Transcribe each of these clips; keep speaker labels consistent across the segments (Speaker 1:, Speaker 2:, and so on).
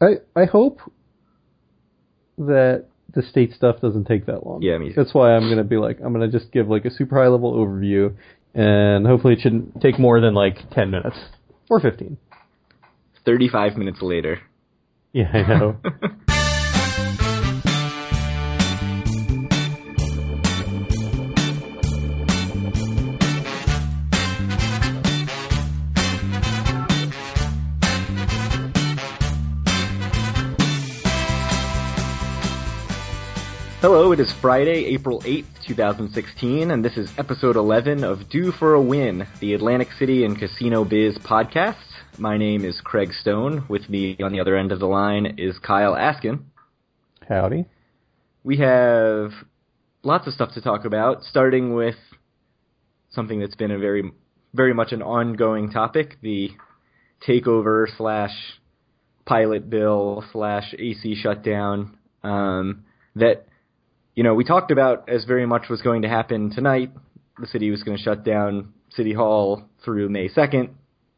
Speaker 1: I I hope that the state stuff doesn't take that long.
Speaker 2: Yeah, me too.
Speaker 1: That's why I'm gonna be like I'm gonna just give like a super high level overview, and hopefully it shouldn't take more than like ten minutes or fifteen.
Speaker 2: 35 minutes later.
Speaker 1: Yeah, I know.
Speaker 2: Hello, it is Friday, April 8th, 2016, and this is episode 11 of Due for a Win, the Atlantic City and Casino Biz podcast. My name is Craig Stone. With me on the other end of the line is Kyle Askin.
Speaker 1: Howdy.
Speaker 2: We have lots of stuff to talk about, starting with something that's been a very, very much an ongoing topic, the takeover slash pilot bill slash AC shutdown, um, that you know, we talked about as very much was going to happen tonight. The city was going to shut down City Hall through May 2nd.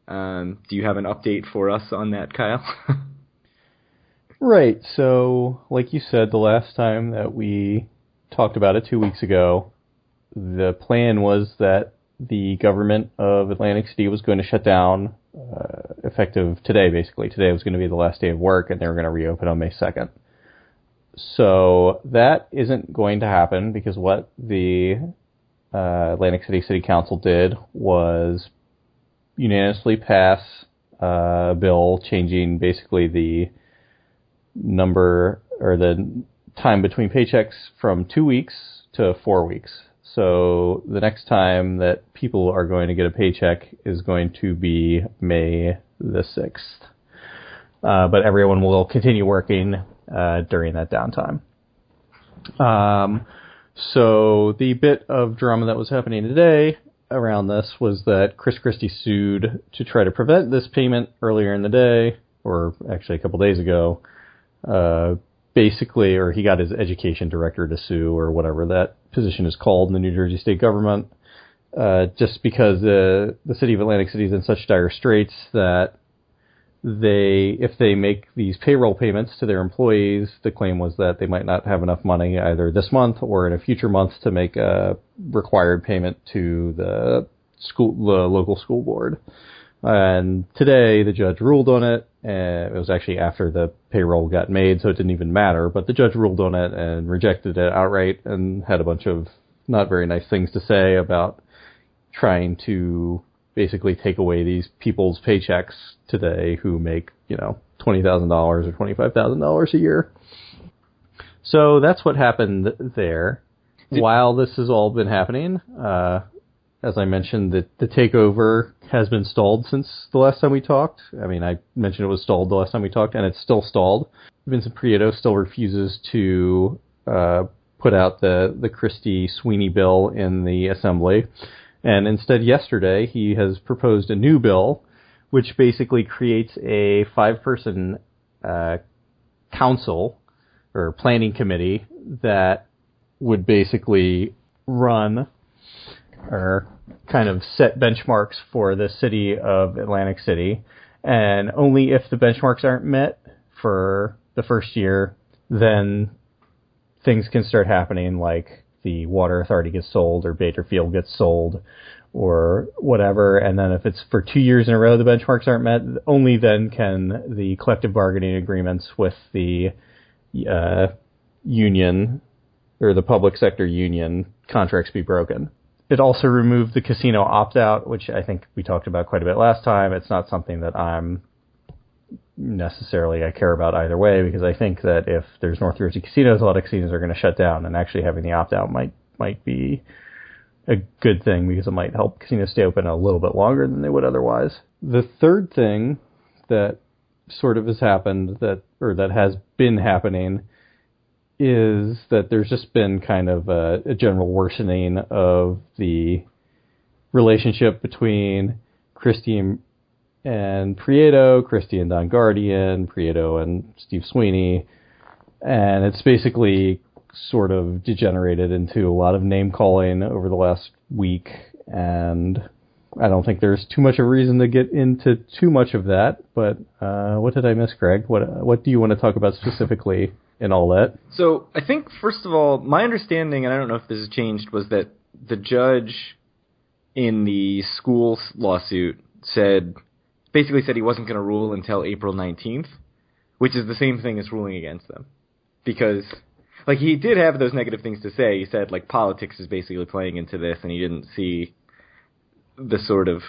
Speaker 2: Um, do you have an update for us on that, Kyle?
Speaker 1: Right. So, like you said, the last time that we talked about it two weeks ago, the plan was that the government of Atlantic City was going to shut down uh, effective today, basically. Today was going to be the last day of work, and they were going to reopen on May 2nd. So that isn't going to happen because what the uh, Atlantic City City Council did was unanimously pass uh, a bill changing basically the number or the time between paychecks from two weeks to four weeks. So the next time that people are going to get a paycheck is going to be May the 6th. Uh, but everyone will continue working uh, during that downtime. Um, so the bit of drama that was happening today around this was that Chris Christie sued to try to prevent this payment earlier in the day, or actually a couple days ago. Uh, basically, or he got his education director to sue, or whatever that position is called in the New Jersey state government, uh, just because uh, the city of Atlantic City is in such dire straits that they if they make these payroll payments to their employees, the claim was that they might not have enough money either this month or in a future month to make a required payment to the school the local school board. And today the judge ruled on it. And it was actually after the payroll got made, so it didn't even matter. But the judge ruled on it and rejected it outright, and had a bunch of not very nice things to say about trying to basically take away these people's paychecks today who make, you know, $20,000 or $25,000 a year. So that's what happened there.
Speaker 2: Did-
Speaker 1: While this has all been happening, uh, as I mentioned, the, the takeover has been stalled since the last time we talked. I mean, I mentioned it was stalled the last time we talked, and it's still stalled. Vincent Prieto still refuses to uh, put out the the Christie Sweeney bill in the assembly, and instead, yesterday he has proposed a new bill, which basically creates a five-person uh, council or planning committee that would basically run or kind of set benchmarks for the city of Atlantic City, and only if the benchmarks aren't met for the first year, then things can start happening like the water authority gets sold or Baker Field gets sold or whatever. And then if it's for two years in a row the benchmarks aren't met, only then can the collective bargaining agreements with the uh, union or the public sector union contracts be broken. It also removed the casino opt out, which I think we talked about quite a bit last time. It's not something that I'm necessarily I care about either way because I think that if there's North Jersey casinos, a lot of casinos are going to shut down, and actually having the opt out might might be a good thing because it might help casinos stay open a little bit longer than they would otherwise. The third thing that sort of has happened that or that has been happening is that there's just been kind of a, a general worsening of the relationship between Christie and, Prieto, Christie and Don Guardian, Prieto and Steve Sweeney, and it's basically sort of degenerated into a lot of name calling over the last week and I don't think there's too much of a reason to get into too much of that. But uh, what did I miss, Greg? What what do you want to talk about specifically in all that?
Speaker 2: So I think first of all, my understanding, and I don't know if this has changed, was that the judge in the school lawsuit said basically said he wasn't going to rule until April 19th, which is the same thing as ruling against them, because like he did have those negative things to say. He said like politics is basically playing into this, and he didn't see the sort of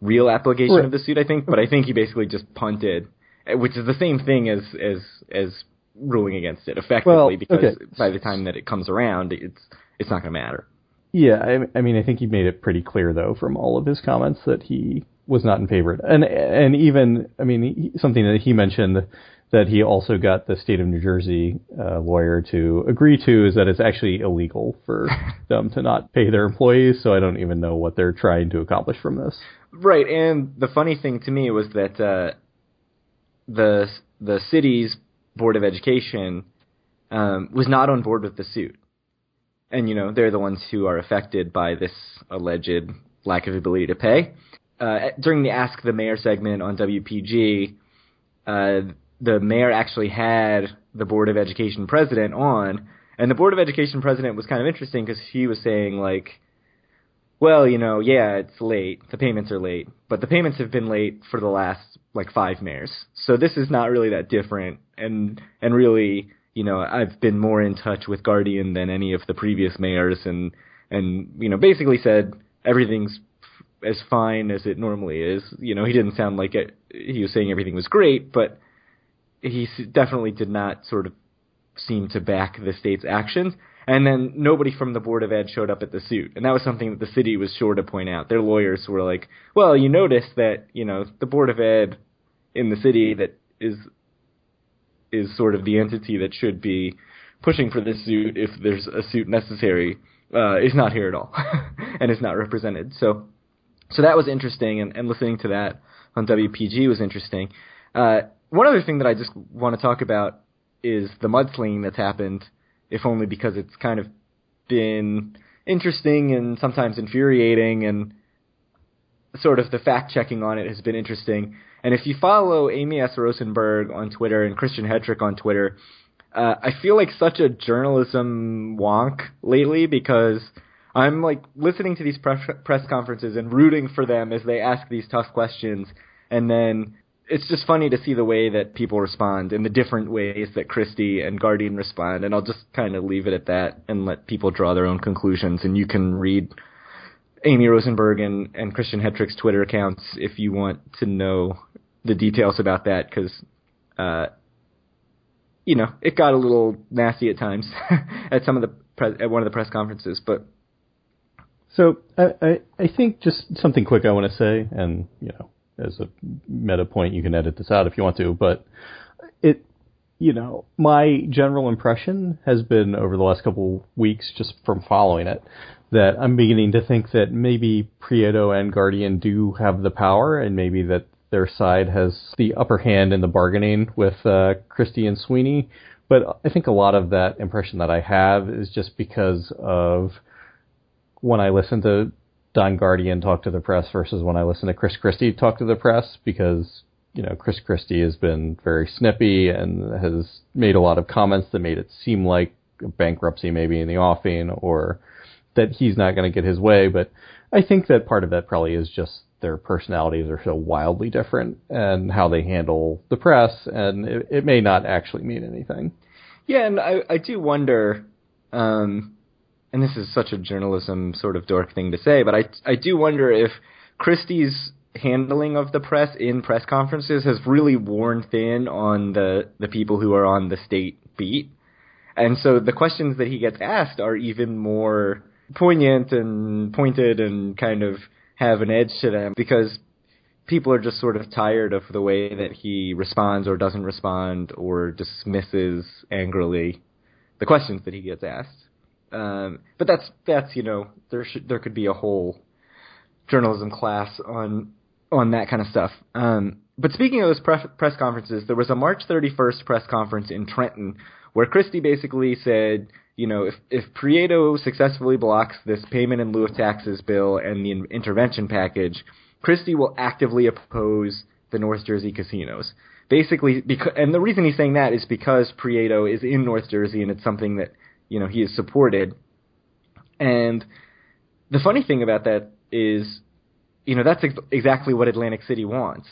Speaker 2: real application
Speaker 1: Right.
Speaker 2: of the suit. I think, but I think he basically just punted, which is the same thing as as as ruling against it effectively,
Speaker 1: Well,
Speaker 2: because
Speaker 1: okay.
Speaker 2: by the time that it comes around, it's it's not going to matter.
Speaker 1: Yeah, I, I mean, I think he made it pretty clear though from all of his comments that he was not in favor, and and even I mean something that he mentioned that he also got the state of New Jersey uh, lawyer to agree to is that it's actually illegal for them to not pay their employees. So I don't even know what they're trying to accomplish from this.
Speaker 2: Right, and the funny thing to me was that uh, the the city's board of education um, was not on board with the suit, and you know they're the ones who are affected by this alleged lack of ability to pay. Uh, during the Ask the Mayor segment on WPG, uh, the mayor actually had the board of education president on, and the board of education president was kind of interesting because he was saying like well, you know, yeah, it's late. The payments are late, but the payments have been late for the last like five mayors. So this is not really that different. And and really, you know, I've been more in touch with Guardian than any of the previous mayors, and and you know, basically said everything's as fine as it normally is. You know, he didn't sound like it. He was saying everything was great, but he definitely did not sort of seem to back the state's actions. And then nobody from the Board of Ed showed up at the suit. And that was something that the city was sure to point out. Their lawyers were like, well, you notice that, you know, the Board of Ed in the city that is is sort of the entity that should be pushing for this suit if there's a suit necessary, uh, is not here at all and is not represented. So so that was interesting and, and listening to that on WPG was interesting. Uh, one other thing that I just want to talk about is the mudslinging that's happened, if only because it's kind of been interesting and sometimes infuriating, and sort of the fact checking on it has been interesting. And if you follow Amy S. Rosenberg on Twitter and Christian Hetrick on Twitter, uh, I feel like such a journalism wonk lately because I'm like listening to these press, press conferences and rooting for them as they ask these tough questions, and then it's just funny to see the way that people respond in the different ways that Christie and Guardian respond, and I'll just kind of leave it at that and let people draw their own conclusions, and you can read Amy Rosenberg and, and Christian Hetrick's Twitter accounts if you want to know the details about that, because, uh, you know, it got a little nasty at times at some of the pre- at one of the press conferences, but
Speaker 1: So I, I, I think just something quick I want to say, and you know, as a meta point, you can edit this out if you want to, but it, you know, my general impression has been over the last couple weeks, just from following it, that I'm beginning to think that maybe Prieto and Guardian do have the power, and maybe that their side has the upper hand in the bargaining with uh, Christie and Sweeney. But I think a lot of that impression that I have is just because of when I listen to Don Guardian talk to the press versus when I listen to Chris Christie talk to the press because you know Chris Christie has been very snippy and has made a lot of comments that made it seem like bankruptcy maybe in the offing or that he's not going to get his way. But I think that part of that probably is just their personalities are so wildly different and how they handle the press, and it, it may not actually mean anything.
Speaker 2: Yeah, and I, I do wonder, um, and this is such a journalism sort of dork thing to say, but I, I do wonder if Christie's handling of the press in press conferences has really worn thin on the, the people who are on the state beat. And so the questions that he gets asked are even more poignant and pointed and kind of have an edge to them because people are just sort of tired of the way that he responds or doesn't respond or dismisses angrily the questions that he gets asked. Um, but that's that's you know there should there could be a whole journalism class on on that kind of stuff. Um, but speaking of those press, press conferences, there was a March 31st press conference in Trenton where Christie basically said you know, if if Prieto successfully blocks this payment in lieu of taxes bill and the intervention package, Christie will actively oppose the North Jersey casinos. Basically, because and the reason he's saying that is because Prieto is in North Jersey and it's something that you know he is supported. And the funny thing about that is, you know, that's ex- exactly what Atlantic City wants.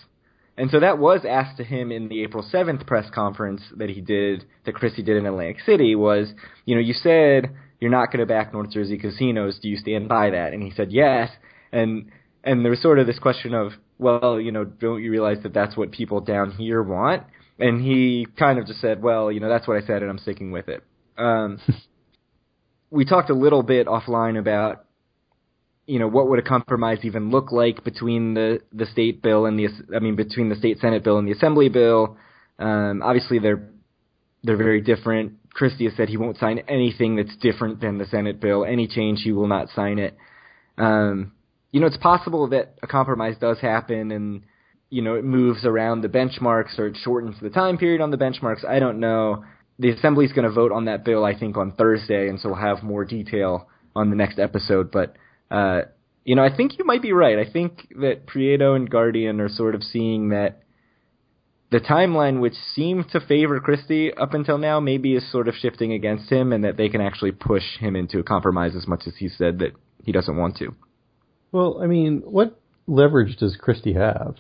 Speaker 2: And so that was asked to him in the April 7th press conference that he did, that Christie did in Atlantic City was, you know, you said you're not going to back North Jersey casinos. Do you stand by that? And he said yes. And, and there was sort of this question of, well, you know, don't you realize that that's what people down here want? And he kind of just said, well, you know, that's what I said and I'm sticking with it. Um, we talked a little bit offline about you know, what would a compromise even look like between the the state bill and the I mean between the state senate bill and the assembly bill? Um, obviously, they're they're very different. Christie has said he won't sign anything that's different than the Senate bill. Any change, he will not sign it. Um, you know, it's possible that a compromise does happen, and you know, it moves around the benchmarks or it shortens the time period on the benchmarks. I don't know. The assembly's going to vote on that bill, I think, on Thursday, and so we'll have more detail on the next episode. But uh, you know, I think you might be right. I think that Prieto and Guardian are sort of seeing that the timeline, which seemed to favor Christie up until now, maybe is sort of shifting against him, and that they can actually push him into a compromise as much as he said that he doesn't want to.
Speaker 1: Well, I mean, what leverage does Christie have?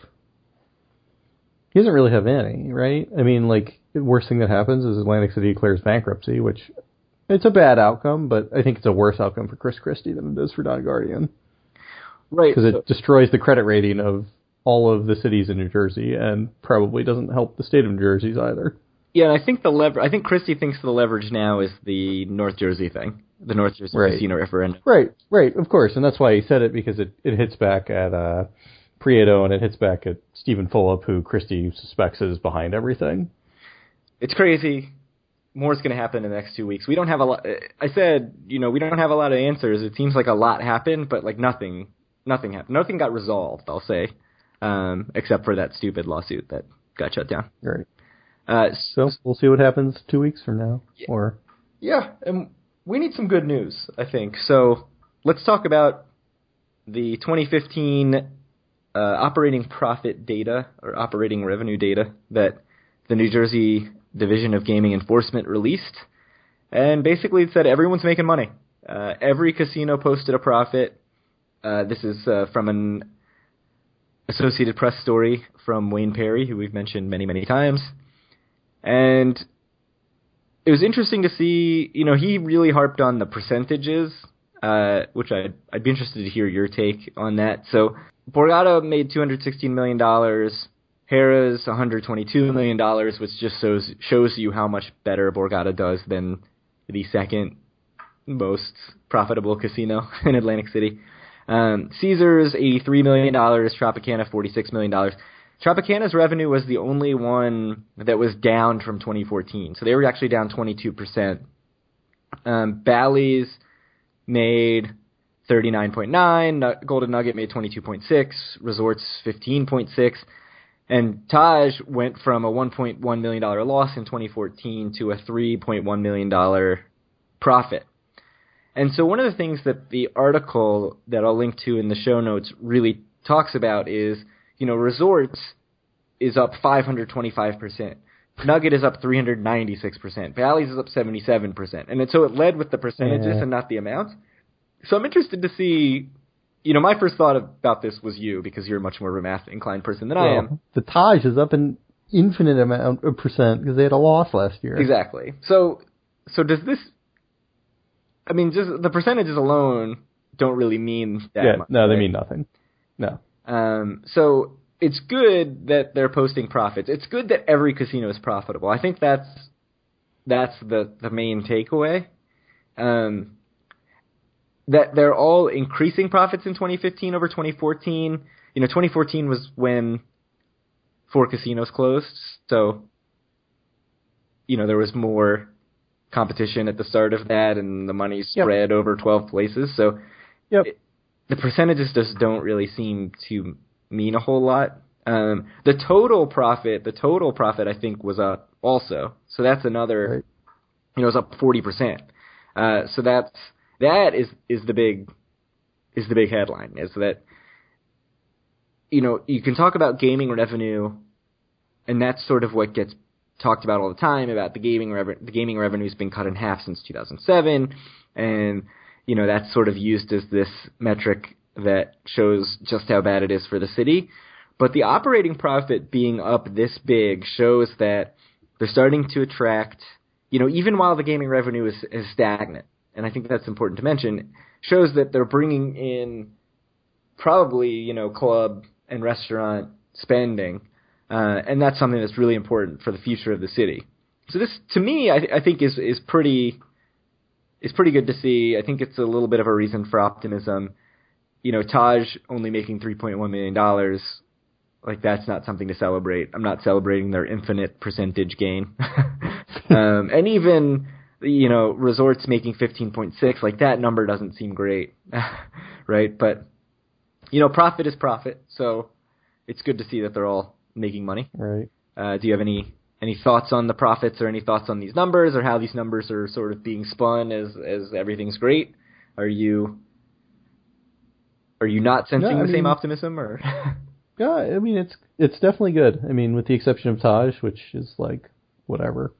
Speaker 1: He doesn't really have any, right? I mean, like, the worst thing that happens is Atlantic City declares bankruptcy, which it's a bad outcome, but I think it's a worse outcome for Chris Christie than it is for Don Guardian.
Speaker 2: Right.
Speaker 1: Because it destroys the credit rating of all of the cities in New Jersey and probably doesn't help the state of New Jersey either.
Speaker 2: Yeah, I think the lever. I think Christie thinks the leverage now is the North Jersey thing, the North Jersey right. casino referendum.
Speaker 1: Right, right, of course, and that's why he said it because it it hits back at uh, Prieto and it hits back at Stephen Fulop, who Christie suspects is behind everything.
Speaker 2: It's crazy more is going to happen in the next two weeks. We don't have a lot. I said, you know, we don't have a lot of answers. It seems like a lot happened, but like nothing, nothing happened. Nothing got resolved. I'll say, um, except for that stupid lawsuit that got shut down.
Speaker 1: Right. Uh, so we'll see what happens two weeks from now. Yeah, or
Speaker 2: yeah, and we need some good news. I think so. Let's talk about the 2015 uh, operating profit data or operating revenue data that the New Jersey Division of Gaming Enforcement released, and basically it said everyone's making money. Uh, every casino posted a profit. Uh, this is uh, from an Associated Press story from Wayne Perry, who we've mentioned many, many times. And it was interesting to see, you know, he really harped on the percentages, uh, which I'd, I'd be interested to hear your take on that. So Borgata made $216 million. Harrah's 122 million dollars, which just shows shows you how much better Borgata does than the second most profitable casino in Atlantic City. Um, Caesars 83 million dollars, Tropicana 46 million dollars. Tropicana's revenue was the only one that was down from 2014, so they were actually down 22 percent. Um, Bally's made 39.9, Golden Nugget made 22.6, Resorts 15.6. And Taj went from a $1.1 million loss in 2014 to a $3.1 million profit. And so one of the things that the article that I'll link to in the show notes really talks about is, you know, resorts is up 525%. Nugget is up 396%. Bally's is up 77%. And so it led with the percentages yeah. and not the amounts. So I'm interested to see you know, my first thought about this was you because you're a much more of a math inclined person than well, I am.
Speaker 1: The Taj is up an infinite amount of percent because they had a loss last year.
Speaker 2: Exactly. So, so does this? I mean, just the percentages alone don't really mean that
Speaker 1: yeah,
Speaker 2: much.
Speaker 1: No,
Speaker 2: right?
Speaker 1: they mean nothing. No.
Speaker 2: Um, so it's good that they're posting profits. It's good that every casino is profitable. I think that's that's the the main takeaway. Um, that they're all increasing profits in 2015 over 2014. You know, 2014 was when four casinos closed, so you know there was more competition at the start of that, and the money spread yep. over 12 places. So
Speaker 1: yep.
Speaker 2: it, the percentages just don't really seem to mean a whole lot. Um, the total profit, the total profit, I think was up also. So that's another,
Speaker 1: right.
Speaker 2: you know, it's up 40 percent. Uh, so that's that is is the big is the big headline is that you know you can talk about gaming revenue, and that's sort of what gets talked about all the time about the gaming revenue. The gaming revenue's been cut in half since 2007, and you know that's sort of used as this metric that shows just how bad it is for the city. But the operating profit being up this big shows that they're starting to attract, you know, even while the gaming revenue is, is stagnant, and I think that's important to mention, shows that they're bringing in probably, you know, club and restaurant spending, uh, and that's something that's really important for the future of the city. So this, to me, I, I think is is pretty is pretty good to see. I think it's a little bit of a reason for optimism. You know, Taj only making three point one million dollars like that's not something to celebrate. I'm not celebrating their infinite percentage gain. um, and even you know resorts making 15.6 like that number doesn't seem great, right? But you know profit is profit, so it's good to see that they're all making money.
Speaker 1: Right.
Speaker 2: Uh, do you have any any thoughts on the profits or any thoughts on these numbers or how these numbers are sort of being spun as as everything's great? Are you are you not sensing
Speaker 1: No,
Speaker 2: the same optimism or
Speaker 1: Yeah, I mean it's it's definitely good. I mean, with the exception of Taj, which is like whatever.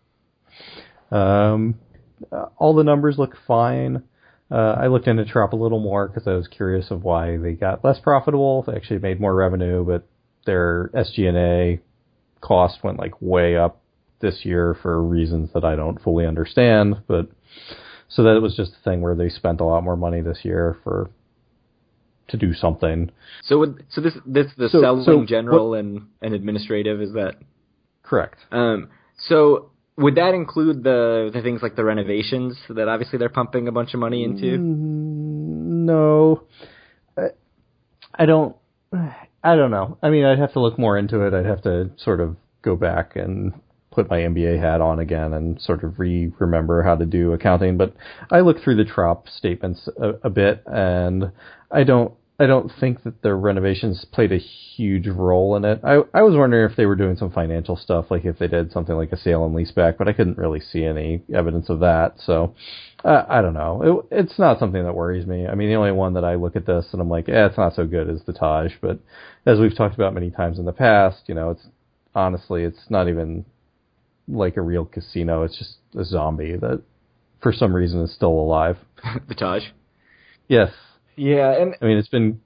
Speaker 1: Um, uh, all the numbers look fine. Uh, I looked into Trop a little more because I was curious of why they got less profitable. They actually made more revenue, but their SG&A cost went like way up this year for reasons that I don't fully understand. But so that it was just a thing where they spent a lot more money this year for to do something.
Speaker 2: So would, so this this the
Speaker 1: So-
Speaker 2: selling
Speaker 1: so
Speaker 2: general and and administrative is that
Speaker 1: Correct.
Speaker 2: um so would that include the the things like the renovations that obviously they're pumping a bunch of money into?
Speaker 1: Mm, No, I, I don't. I don't know. I mean, I'd have to look more into it. I'd have to sort of go back and put my MBA hat on again and sort of re remember how to do accounting. But I look through the trop statements a, a bit, and I don't. I don't think that the renovations played a huge role in it. I I was wondering if they were doing some financial stuff, like if they did something like a sale and leaseback, but I couldn't really see any evidence of that. So uh, I don't know. It, it's not something that worries me. I mean, the only one that I look at this and I'm like, eh, it's not so good as the Taj. But as we've talked about many times in the past, you know, it's honestly, it's not even like a real casino. It's just a zombie that, for some reason, is still alive.
Speaker 2: the Taj.
Speaker 1: Yes,
Speaker 2: Yeah, and
Speaker 1: I mean, it's been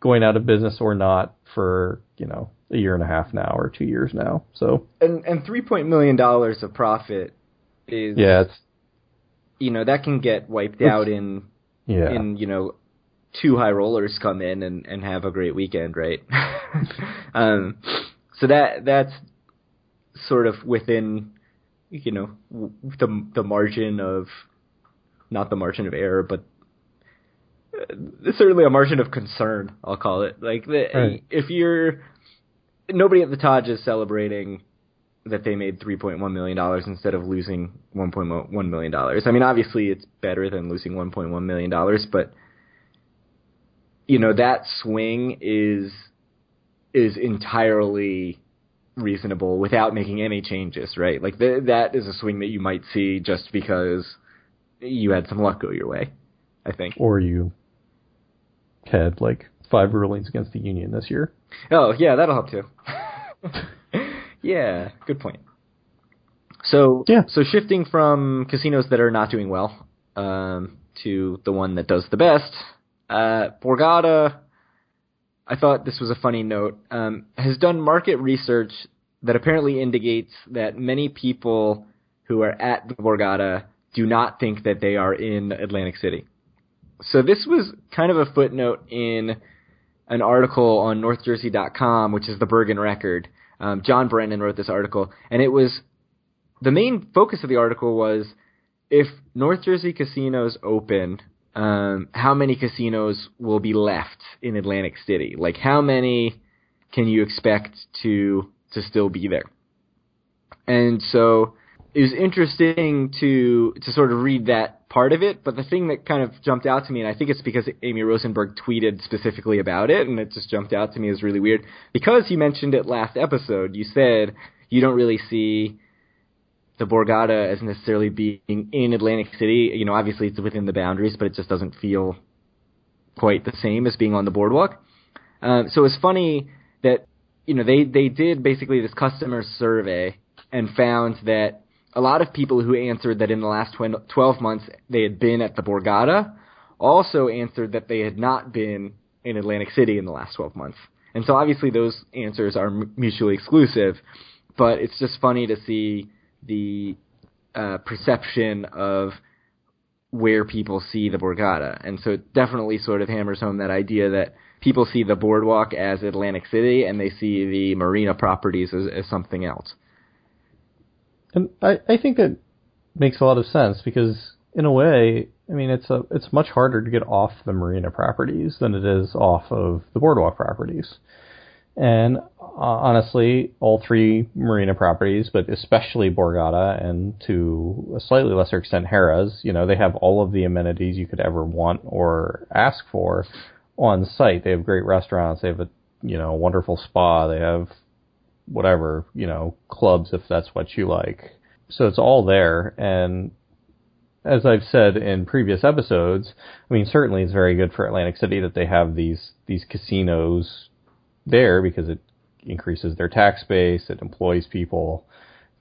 Speaker 1: going out of business or not for you know a year and a half now or two years now. So
Speaker 2: and and three point million dollars of profit is
Speaker 1: yeah, it's
Speaker 2: you know that can get wiped out in
Speaker 1: yeah.
Speaker 2: in you know two high rollers come in and and have a great weekend, right? um, so that that's sort of within you know the the margin of not the margin of error, but Uh, certainly a margin of concern. I'll call it like the,
Speaker 1: Right.
Speaker 2: if you're nobody at the Taj is celebrating that they made three point one million dollars instead of losing one point one million dollars. I mean, obviously it's better than losing one point one million dollars, but you know that swing is is entirely reasonable without making any changes, right? Like th- that is a swing that you might see just because you had some luck go your way. I think.
Speaker 1: or you had like five rulings against the union this year.
Speaker 2: Oh yeah, that'll help too. yeah, good point. So
Speaker 1: Yeah.
Speaker 2: so shifting from casinos that are not doing well um, to the one that does the best, uh, Borgata. I thought this was a funny note. Um, has done market research that apparently indicates that many people who are at the Borgata do not think that they are in Atlantic City. So this was kind of a footnote in an article on NorthJersey.com, which is the Bergen Record. Um, John Brennan wrote this article, and it was the main focus of the article was if North Jersey casinos open, um, how many casinos will be left in Atlantic City? Like, how many can you expect to to still be there? And so it was interesting to to sort of read that part of it. But the thing that kind of jumped out to me, and I think it's because Amy Rosenberg tweeted specifically about it, and it just jumped out to me as really weird because you mentioned it last episode. You said you don't really see the Borgata as necessarily being in Atlantic City. You know, obviously it's within the boundaries, but it just doesn't feel quite the same as being on the boardwalk. Uh, so it's funny that you know they they did basically this customer survey and found that a lot of people who answered that in the last 12 months they had been at the Borgata also answered that they had not been in Atlantic City in the last 12 months. And so obviously those answers are mutually exclusive, but it's just funny to see the uh, perception of where people see the Borgata. And so it definitely sort of hammers home that idea that people see the boardwalk as Atlantic City and they see the marina properties as, as something else.
Speaker 1: And I, I think that makes a lot of sense because in a way, I mean, it's a it's much harder to get off the marina properties than it is off of the boardwalk properties. And uh, honestly, all three marina properties, but especially Borgata and to a slightly lesser extent Harrah's, you know, they have all of the amenities you could ever want or ask for on site. They have great restaurants. They have a you know wonderful spa. They have whatever you know clubs if that's what you like. So it's all there, and as I've said in previous episodes, I mean, certainly it's very good for Atlantic City that they have these these casinos there because it increases their tax base, it employs people,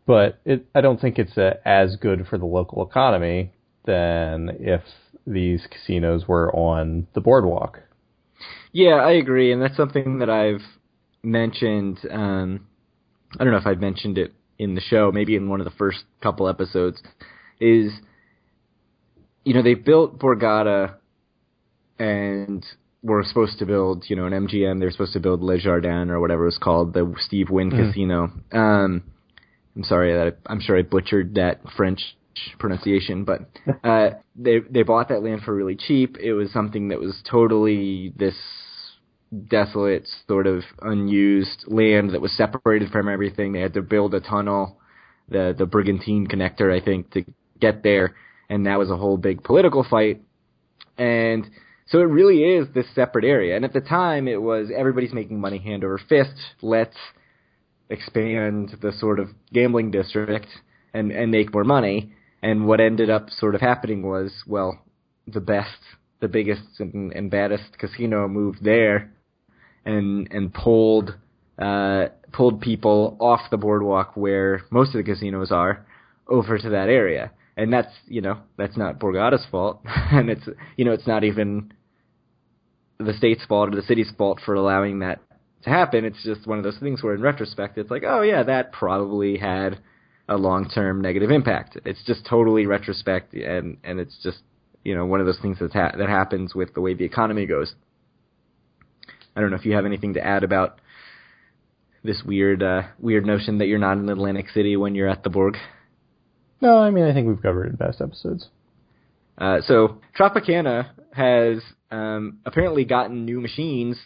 Speaker 1: but it, I don't think it's a, as good for the local economy than if these casinos were on the boardwalk.
Speaker 2: Yeah, I agree, and that's something that I've mentioned. Um, I don't know if I've mentioned it in the show, maybe in one of the first couple episodes. Is you know, they built Borgata and were supposed to build, you know, an MGM. They were supposed to build Le Jardin or whatever it was called, the Steve Wynn mm. Casino. Um, I'm sorry that I, I'm sure I butchered that French pronunciation, but uh, they they bought that land for really cheap. It was something that was totally this desolate, sort of unused land that was separated from everything. They had to build a tunnel, the the Brigantine connector, I think, to get there and that was a whole big political fight. And so it really is this separate area. And at the time, it was everybody's making money hand over fist. Let's expand the sort of gambling district and and make more money. And what ended up sort of happening was, well, the best, the biggest and, and baddest casino moved there, and and pulled uh, pulled people off the boardwalk where most of the casinos are over to that area and that's you know that's not Borgata's fault, and it's you know it's not even the state's fault or the city's fault for allowing that to happen. It's just one of those things where, in retrospect, it's like, oh yeah, that probably had a long-term negative impact. It's just totally retrospect, and and it's just you know one of those things that ha- that happens with the way the economy goes. I don't know if you have anything to add about this weird uh, weird notion that you're not in Atlantic City when you're at the Borg.
Speaker 1: No, I mean I think we've covered it in past episodes.
Speaker 2: Uh, so Tropicana has um, apparently gotten new machines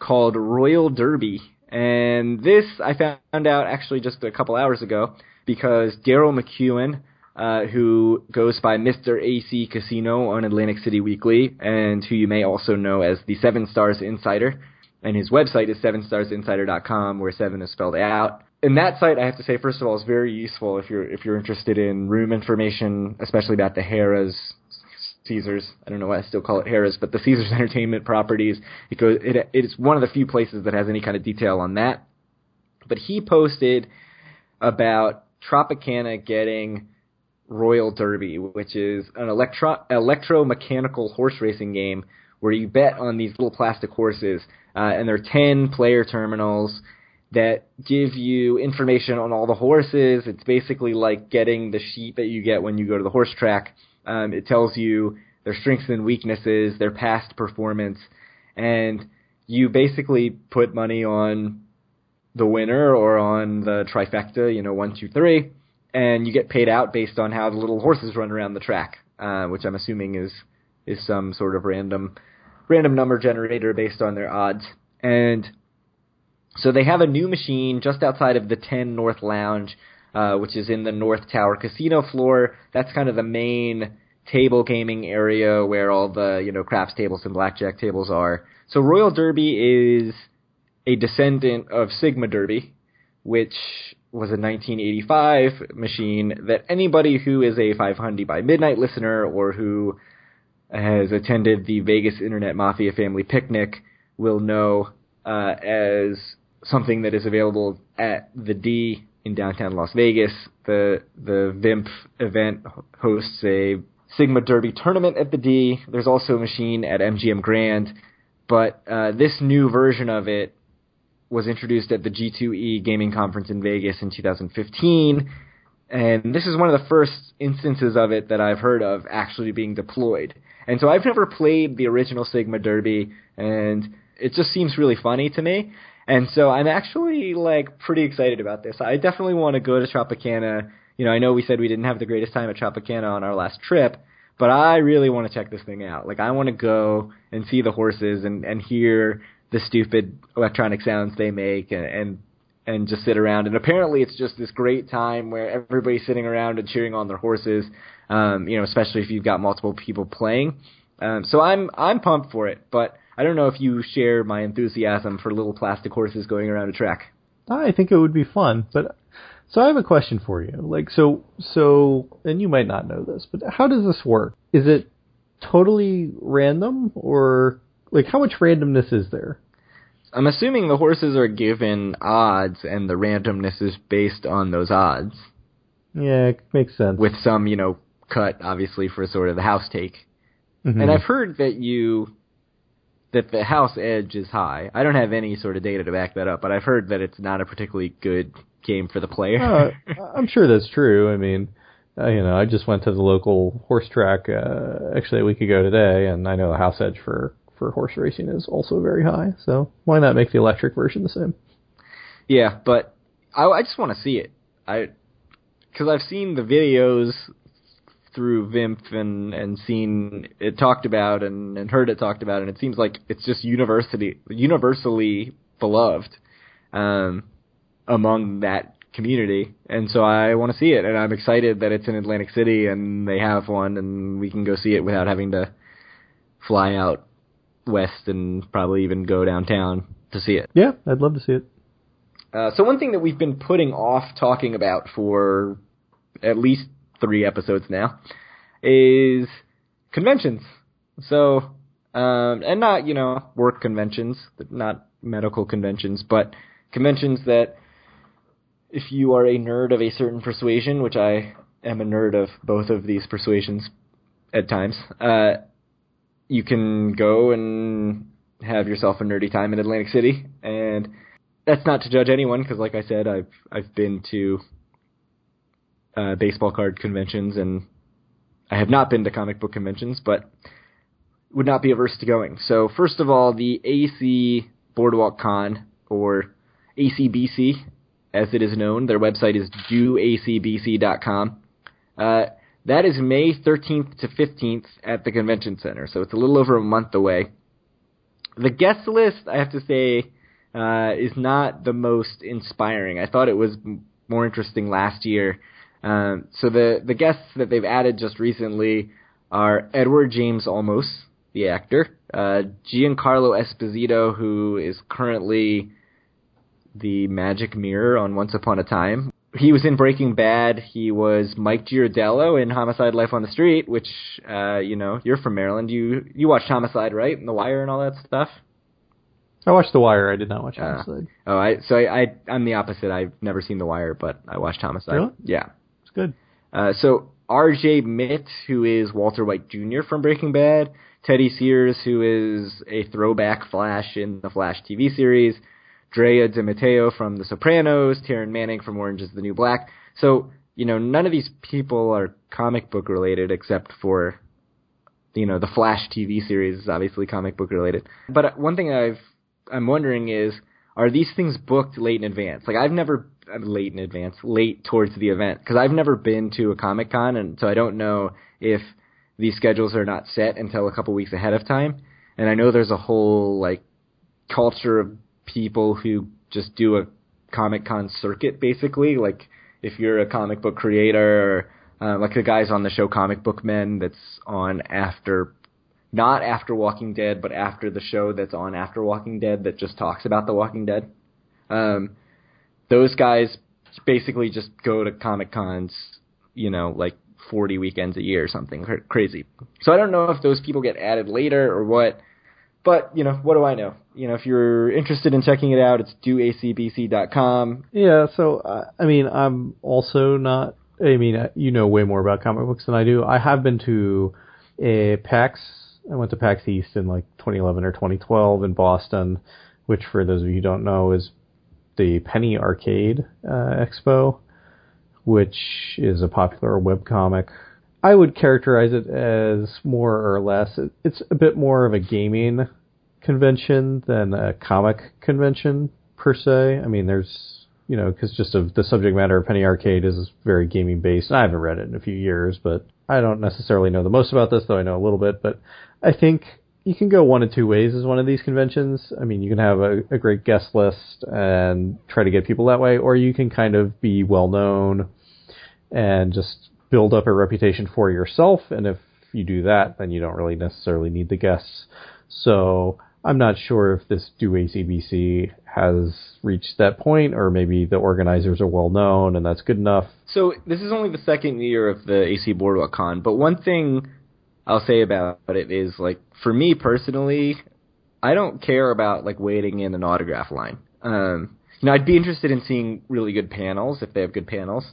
Speaker 2: called Royal Derby, and this I found out actually just a couple hours ago because Daryl McEwen, uh, who goes by Mr. AC Casino on Atlantic City Weekly, and who you may also know as the Seven Stars Insider, and his website is sevenstarsinsider.com, where seven is spelled out and that site, I have to say, first of all, is very useful if you're if you're interested in room information, especially about the Harrah's, Caesars. I don't know why I still call it Harrah's, but the Caesars Entertainment properties. It goes. It it's one of the few places that has any kind of detail on that. But he posted about Tropicana getting Royal Derby, which is an electro electromechanical horse racing game where you bet on these little plastic horses, uh, and there are ten player terminals that give you information on all the horses. It's basically like getting the sheet that you get when you go to the horse track. Um, it tells you their strengths and weaknesses, their past performance, and you basically put money on the winner or on the trifecta, you know, one, two, three, and you get paid out based on how the little horses run around the track, uh, which I'm assuming is is some sort of random random number generator based on their odds. And so they have a new machine just outside of the 10 North Lounge, uh, which is in the North Tower casino floor. That's kind of the main table gaming area where all the, you know, craps tables and blackjack tables are. So Royal Derby is a descendant of Sigma Derby, which was a 1985 machine that anybody who is a 500 by midnight listener or who has attended the Vegas Internet Mafia family picnic will know uh, as something that is available at the D in downtown Las Vegas. The the VIMP event hosts a Sigma Derby tournament at the D. There's also a machine at MGM Grand, but uh, this new version of it was introduced at the G2E gaming conference in Vegas in 2015. And this is one of the first instances of it that I've heard of actually being deployed. And so I've never played the original Sigma Derby, and it just seems really funny to me. And so I'm actually like pretty excited about this. I definitely want to go to Tropicana. You know, I know we said we didn't have the greatest time at Tropicana on our last trip, but I really want to check this thing out. Like I want to go and see the horses and and hear the stupid electronic sounds they make and and and just sit around. And apparently, it's just this great time where everybody's sitting around and cheering on their horses. Um, you know, especially if you've got multiple people playing. Um, so I'm I'm pumped for it, but I don't know if you share my enthusiasm for little plastic horses going around a track.
Speaker 1: I think it would be fun, but so I have a question for you. Like so so and you might not know this, but how does this work? Is it totally random or like how much randomness is there?
Speaker 2: I'm assuming the horses are given odds and the randomness is based on those odds.
Speaker 1: Yeah, it makes sense.
Speaker 2: With some, you know, cut obviously for sort of the house take.
Speaker 1: Mm-hmm.
Speaker 2: And I've heard that you that the house edge is high. I don't have any sort of data to back that up, but I've heard that it's not a particularly good game for the player.
Speaker 1: uh, I'm sure that's true. I mean, uh, you know, I just went to the local horse track uh, actually a week ago today, and I know the house edge for for horse racing is also very high. So why not make the electric version the same?
Speaker 2: Yeah, but I, I just want to see it. I because I've seen the videos through VIMP and and seen it talked about and and heard it talked about, and it seems like it's just university universally beloved um, among that community. And so I want to see it, and I'm excited that it's in Atlantic City and they have one, and we can go see it without having to fly out west and probably even go downtown to see it.
Speaker 1: Yeah, I'd love to see it.
Speaker 2: Uh, so one thing that we've been putting off talking about for at least three episodes now is conventions. So, um, and not you know work conventions, not medical conventions, but conventions that if you are a nerd of a certain persuasion, which I am a nerd of both of these persuasions at times, uh, you can go and have yourself a nerdy time in Atlantic City, and that's not to judge anyone because, like I said, I've I've been to uh, baseball card conventions and I have not been to comic book conventions, but would not be averse to going. So first of all, the AC Boardwalk Con or ACBC, as it is known, their website is doacbc.com. Uh, that is May 13th to 15th at the convention center, so it's a little over a month away. The guest list, I have to say, uh, is not the most inspiring. I thought it was more interesting last year. Um, so the the guests that they've added just recently are Edward James Olmos, the actor, uh, Giancarlo Esposito, who is currently the Magic Mirror on Once Upon a Time. He was in Breaking Bad. He was Mike Giardello in Homicide: Life on the Street, which uh, you know you're from Maryland. You you watched Homicide, right? And The Wire and all that stuff.
Speaker 1: I watched The Wire. I did not watch Homicide.
Speaker 2: Uh, oh, I so I, I I'm the opposite. I've never seen The Wire, but I watched Homicide.
Speaker 1: Really?
Speaker 2: Yeah,
Speaker 1: it's good.
Speaker 2: Uh, so R.J. Mitte, who is Walter White Jr. from Breaking Bad, Teddy Sears, who is a throwback Flash in the Flash TV series, Drea De Matteo from The Sopranos, Taryn Manning from Orange Is the New Black. So you know none of these people are comic book related except for you know the Flash TV series is obviously comic book related. But one thing I've I'm wondering is, are these things booked late in advance? Like I've never uh, late in advance, late towards the event, because I've never been to a Comic Con, and so I don't know if these schedules are not set until a couple weeks ahead of time. And I know there's a whole like culture of people who just do a Comic Con circuit, basically. Like if you're a comic book creator, or, uh, like the guys on the show Comic Book Men, that's on after not after Walking Dead, but after the show that's on after Walking Dead that just talks about The Walking Dead. Um, those guys basically just go to Comic Cons, you know, like 40 weekends a year or something crazy. So I don't know if those people get added later or what. But, you know, what do I know? You know, if you're interested in checking it out, it's doacbc.com.
Speaker 1: Yeah, so, uh, I mean, I'm also not, I mean, uh, you know way more about comic books than I do. I have been to a PAX, I went to PAX East in like 2011 or 2012 in Boston, which for those of you who don't know is the Penny Arcade uh, Expo, which is a popular webcomic I would characterize it as more or less. It's a bit more of a gaming convention than a comic convention per se. I mean, there's you know because just of the subject matter of Penny Arcade is very gaming based. And I haven't read it in a few years, but I don't necessarily know the most about this, though I know a little bit. But I think you can go one of two ways as one of these conventions. I mean, you can have a, a great guest list and try to get people that way, or you can kind of be well known and just build up a reputation for yourself, and if you do that, then you don't really necessarily need the guests. So I'm not sure if this Do ACBC has reached that point, or maybe the organizers are well known and that's good enough.
Speaker 2: So this is only the second year of the AC Boardwalk Con, but one thing I'll say about it is like for me personally, I don't care about like waiting in an autograph line. Um, you know, I'd be interested in seeing really good panels if they have good panels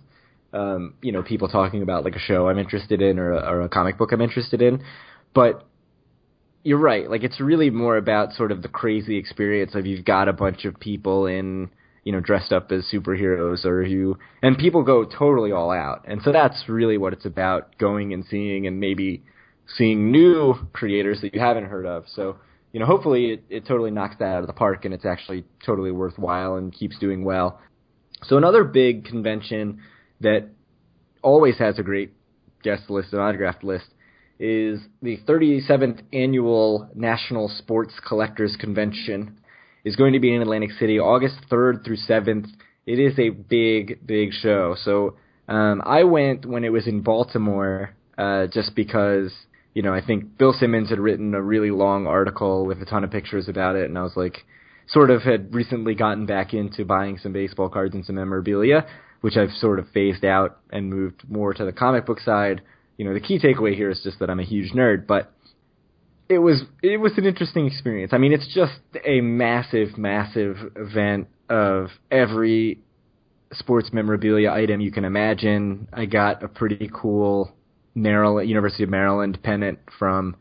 Speaker 2: um, you know, people talking about like a show I'm interested in or a, or a comic book I'm interested in. But you're right. Like it's really more about sort of the crazy experience of you've got a bunch of people in, you know, dressed up as superheroes or you, and people go totally all out. And so that's really what it's about going and seeing and maybe seeing new creators that you haven't heard of. So, you know, hopefully it, it totally knocks that out of the park and it's actually totally worthwhile and keeps doing well. So another big convention that always has a great guest list and autograph list is the 37th annual National Sports Collectors Convention is going to be in Atlantic City August 3rd through 7th. It is a big, big show. So um, I went when it was in Baltimore uh, just because, you know, I think Bill Simmons had written a really long article with a ton of pictures about it, and I was like, sort of had recently gotten back into buying some baseball cards and some memorabilia which I've sort of phased out and moved more to the comic book side. You know, the key takeaway here is just that I'm a huge nerd, but it was it was an interesting experience. I mean, it's just a massive, massive event of every sports memorabilia item you can imagine. I got a pretty cool Maryland University of Maryland pennant from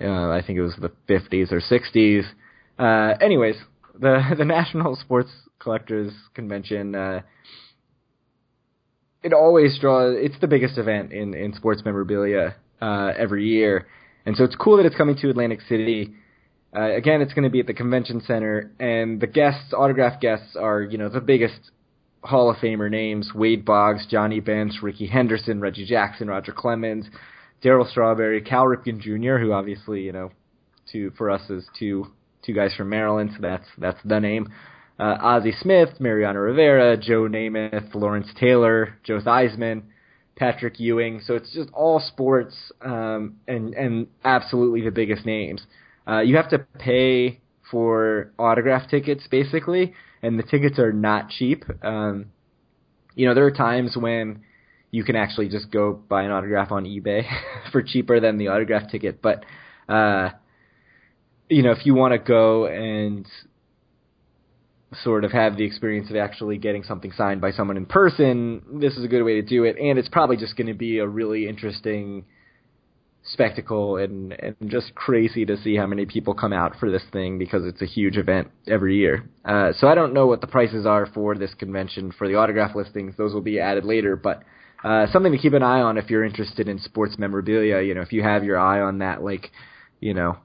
Speaker 2: uh, I think it was the 50s or 60s. Uh, anyways, the the National Sports Collectors Convention uh, it always draws. It's the biggest event in in sports memorabilia uh, every year, and so it's cool that it's coming to Atlantic City. Uh, again, it's going to be at the convention center, and the guests, autograph guests, are you know the biggest Hall of Famer names: Wade Boggs, Johnny Bench, Rickey Henderson, Reggie Jackson, Roger Clemens, Darryl Strawberry, Cal Ripken Jr., who obviously you know, two for us is two two guys from Maryland, so that's that's the name uh, Ozzie Smith, Mariano Rivera, Joe Namath, Lawrence Taylor, Joe Theismann, Patrick Ewing. So it's just all sports um, and and absolutely the biggest names. Uh, you have to pay for autograph tickets basically, and the tickets are not cheap. Um, you know, there are times when you can actually just go buy an autograph on eBay for cheaper than the autograph ticket, but uh, you know, if you want to go and sort of have the experience of actually getting something signed by someone in person, this is a good way to do it. And it's probably just going to be a really interesting spectacle and and just crazy to see how many people come out for this thing because it's a huge event every year. Uh, so I don't know what the prices are for this convention for the autograph listings; those will be added later. But uh, something to keep an eye on if you're interested in sports memorabilia. You know, if you have your eye on that, like you know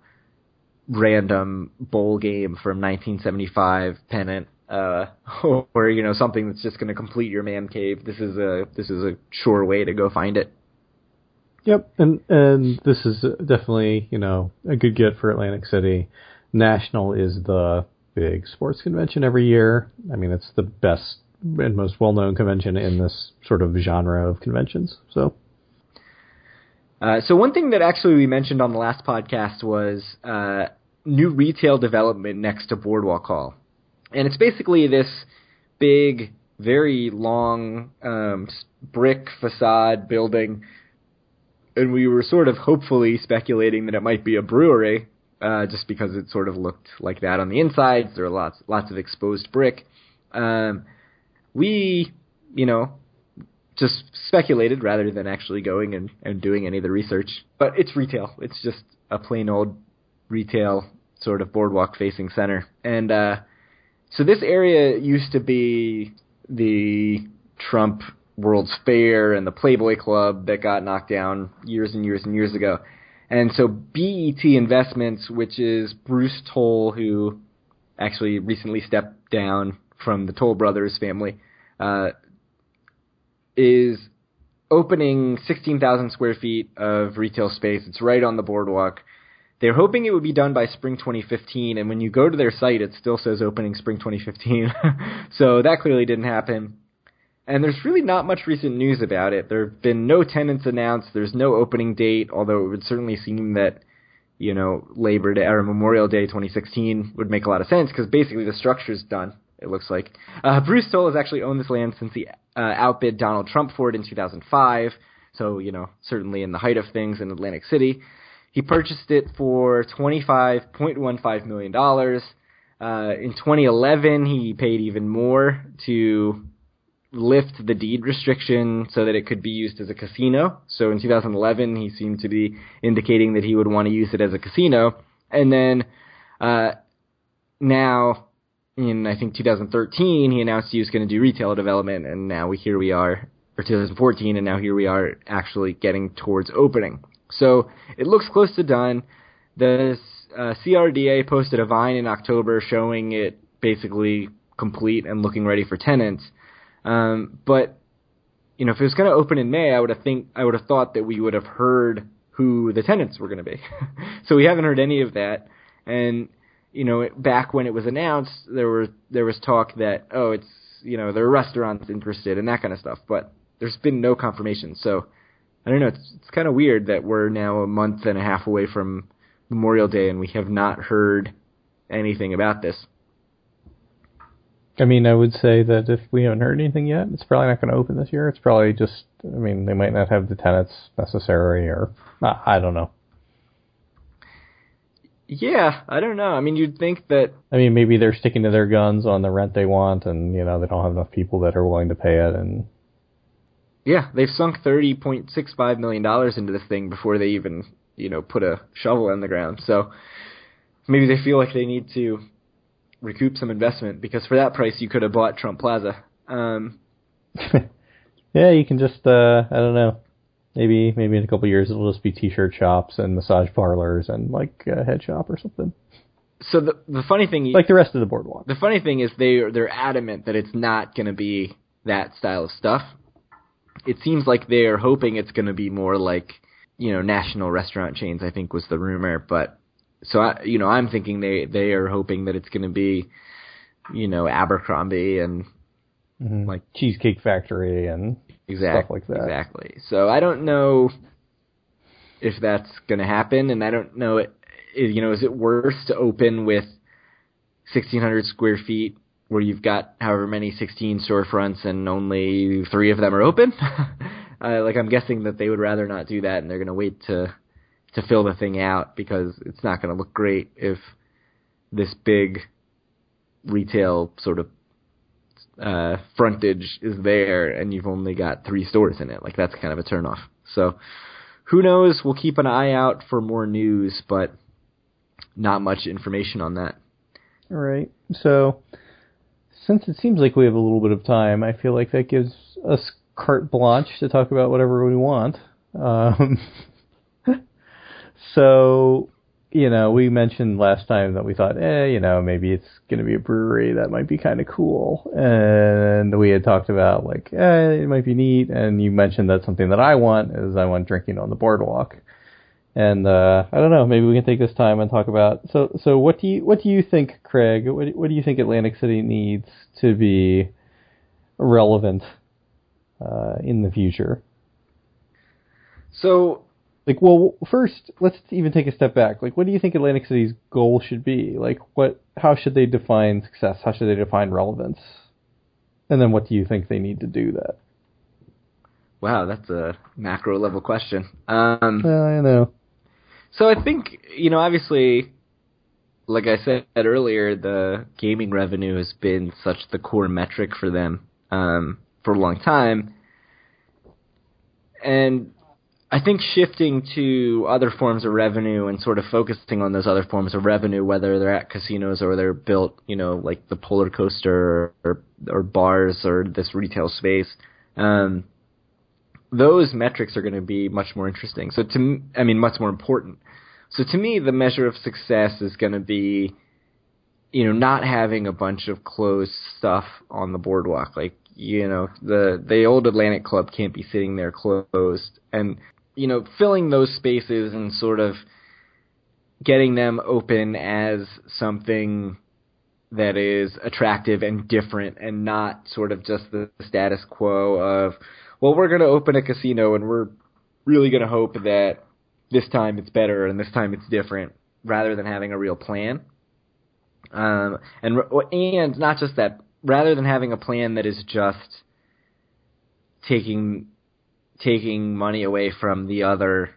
Speaker 2: random bowl game from 1975 pennant uh, or you know something that's just going to complete your man cave. This is a this is a sure way to go find it.
Speaker 1: Yep, and and this is definitely you know a good get for Atlantic City. National is the big sports convention every year. I mean, it's the best and most well known convention in this sort of genre of conventions. So.
Speaker 2: Uh, so one thing that actually we mentioned on the last podcast was uh, new retail development next to Boardwalk Hall. And it's basically this big very long um, brick facade building, and we were sort of hopefully speculating that it might be a brewery, uh, just because it sort of looked like that on the insides. There are lots lots of exposed brick. Um, we, you know, just speculated rather than actually going and, and doing any of the research. But it's retail. It's just a plain old retail sort of boardwalk facing center. And uh, so this area used to be the Trump World's Fair and the Playboy Club that got knocked down years and years and years ago. And so BET Investments, which is Bruce Toll, who actually recently stepped down from the Toll brothers family, uh, is opening 16,000 square feet of retail space. It's right on the boardwalk. They're hoping it would be done by spring 2015, and when you go to their site, it still says opening spring 2015. so that clearly didn't happen. And there's really not much recent news about it. There have been no tenants announced. There's no opening date, although it would certainly seem that, you know, Labor Day or Memorial Day 2016 would make a lot of sense because basically the structure's done. It looks like uh, Bruce Toll has actually owned this land since he uh, outbid Donald Trump for it in 2005. So you know, certainly in the height of things in Atlantic City, he purchased it for 25.15 million dollars. Uh, in 2011, he paid even more to lift the deed restriction so that it could be used as a casino. So in 2011, he seemed to be indicating that he would want to use it as a casino. And then uh, now in I think 2013 he announced he was going to do retail development, and now we here we are, or 2014, and now here we are actually getting towards opening. So it looks close to done. The uh, CRDA posted a vine in October showing it basically complete and looking ready for tenants. Um, but you know, if it was going to open in May, I would have think I would have thought that we would have heard who the tenants were going to be. so we haven't heard any of that, and you know, back when it was announced, there were there was talk that oh, it's you know, there are restaurants interested and that kind of stuff, but there's been no confirmation. So I don't know. It's it's kind of weird that we're now a month and a half away from Memorial Day and we have not heard anything about this.
Speaker 1: I mean, I would say that if we haven't heard anything yet, it's probably not going to open this year. It's probably just, I mean, they might not have the tenants necessary, or I don't know.
Speaker 2: Yeah, I don't know. I mean, you'd think that.
Speaker 1: I mean, maybe they're sticking to their guns on the rent they want, and you know they don't have enough people that are willing to pay it, and.
Speaker 2: Yeah, they've sunk thirty point six five million dollars into this thing before they even, you know, put a shovel in the ground. So maybe they feel like they need to recoup some investment because for that price you could have bought Trump Plaza. Um,
Speaker 1: yeah, you can just uh I don't know. Maybe maybe in a couple of years it'll just be t-shirt shops and massage parlors and like a head shop or something.
Speaker 2: So the the funny thing,
Speaker 1: like the rest of the boardwalk.
Speaker 2: The funny thing is they they're adamant that it's not going to be that style of stuff. It seems like they are hoping it's going to be more like you know national restaurant chains. I think was the rumor, but so I you know I'm thinking they they are hoping that it's going to be you know Abercrombie and
Speaker 1: mm-hmm. like Cheesecake Factory and
Speaker 2: exactly,
Speaker 1: stuff like that.
Speaker 2: Exactly. So I don't know if that's going to happen, and I don't know. It, you know, is it worse to open with 1,600 square feet where you've got however many 16 storefronts and only three of them are open? uh, like I'm guessing that they would rather not do that, and they're going to wait to to fill the thing out because it's not going to look great if this big retail sort of uh, frontage is there and you've only got three stores in it. Like that's kind of a turnoff. So who knows? We'll keep an eye out for more news, but not much information on that.
Speaker 1: All right. So since it seems like we have a little bit of time, I feel like that gives us carte blanche to talk about whatever we want. Um, so you know, we mentioned last time that we thought, eh, you know, maybe it's going to be a brewery that might be kind of cool, and we had talked about like, eh, it might be neat, and you mentioned that something that I want is I want drinking on the boardwalk, and uh, I don't know, maybe we can take this time and talk about. So, so what do you what do you think, Craig? What what do you think Atlantic City needs to be relevant uh, in the future?
Speaker 2: So
Speaker 1: like, well, first, let's even take a step back. Like, what do you think Atlantic City's goal should be? Like, what, how should they define success? How should they define relevance? And then what do you think they need to do that?
Speaker 2: Wow, that's a macro level question. Um,
Speaker 1: Well, I know.
Speaker 2: So I think you know, obviously, like I said earlier, the gaming revenue has been such the core metric for them um, for a long time, and I think shifting to other forms of revenue and sort of focusing on those other forms of revenue, whether they're at casinos or they're built, you know, like the polar coaster or or bars or this retail space. Um, those metrics are going to be much more interesting. So to I mean, much more important. So to me, the measure of success is going to be, you know, not having a bunch of closed stuff on the boardwalk. Like, you know, the the old Atlantic Club can't be sitting there closed, and you know, filling those spaces and sort of getting them open as something that is attractive and different, and not sort of just the status quo of, well, we're going to open a casino and we're really going to hope that this time it's better and this time it's different rather than having a real plan. Um, and and not just that, rather than having a plan that is just taking taking money away from the other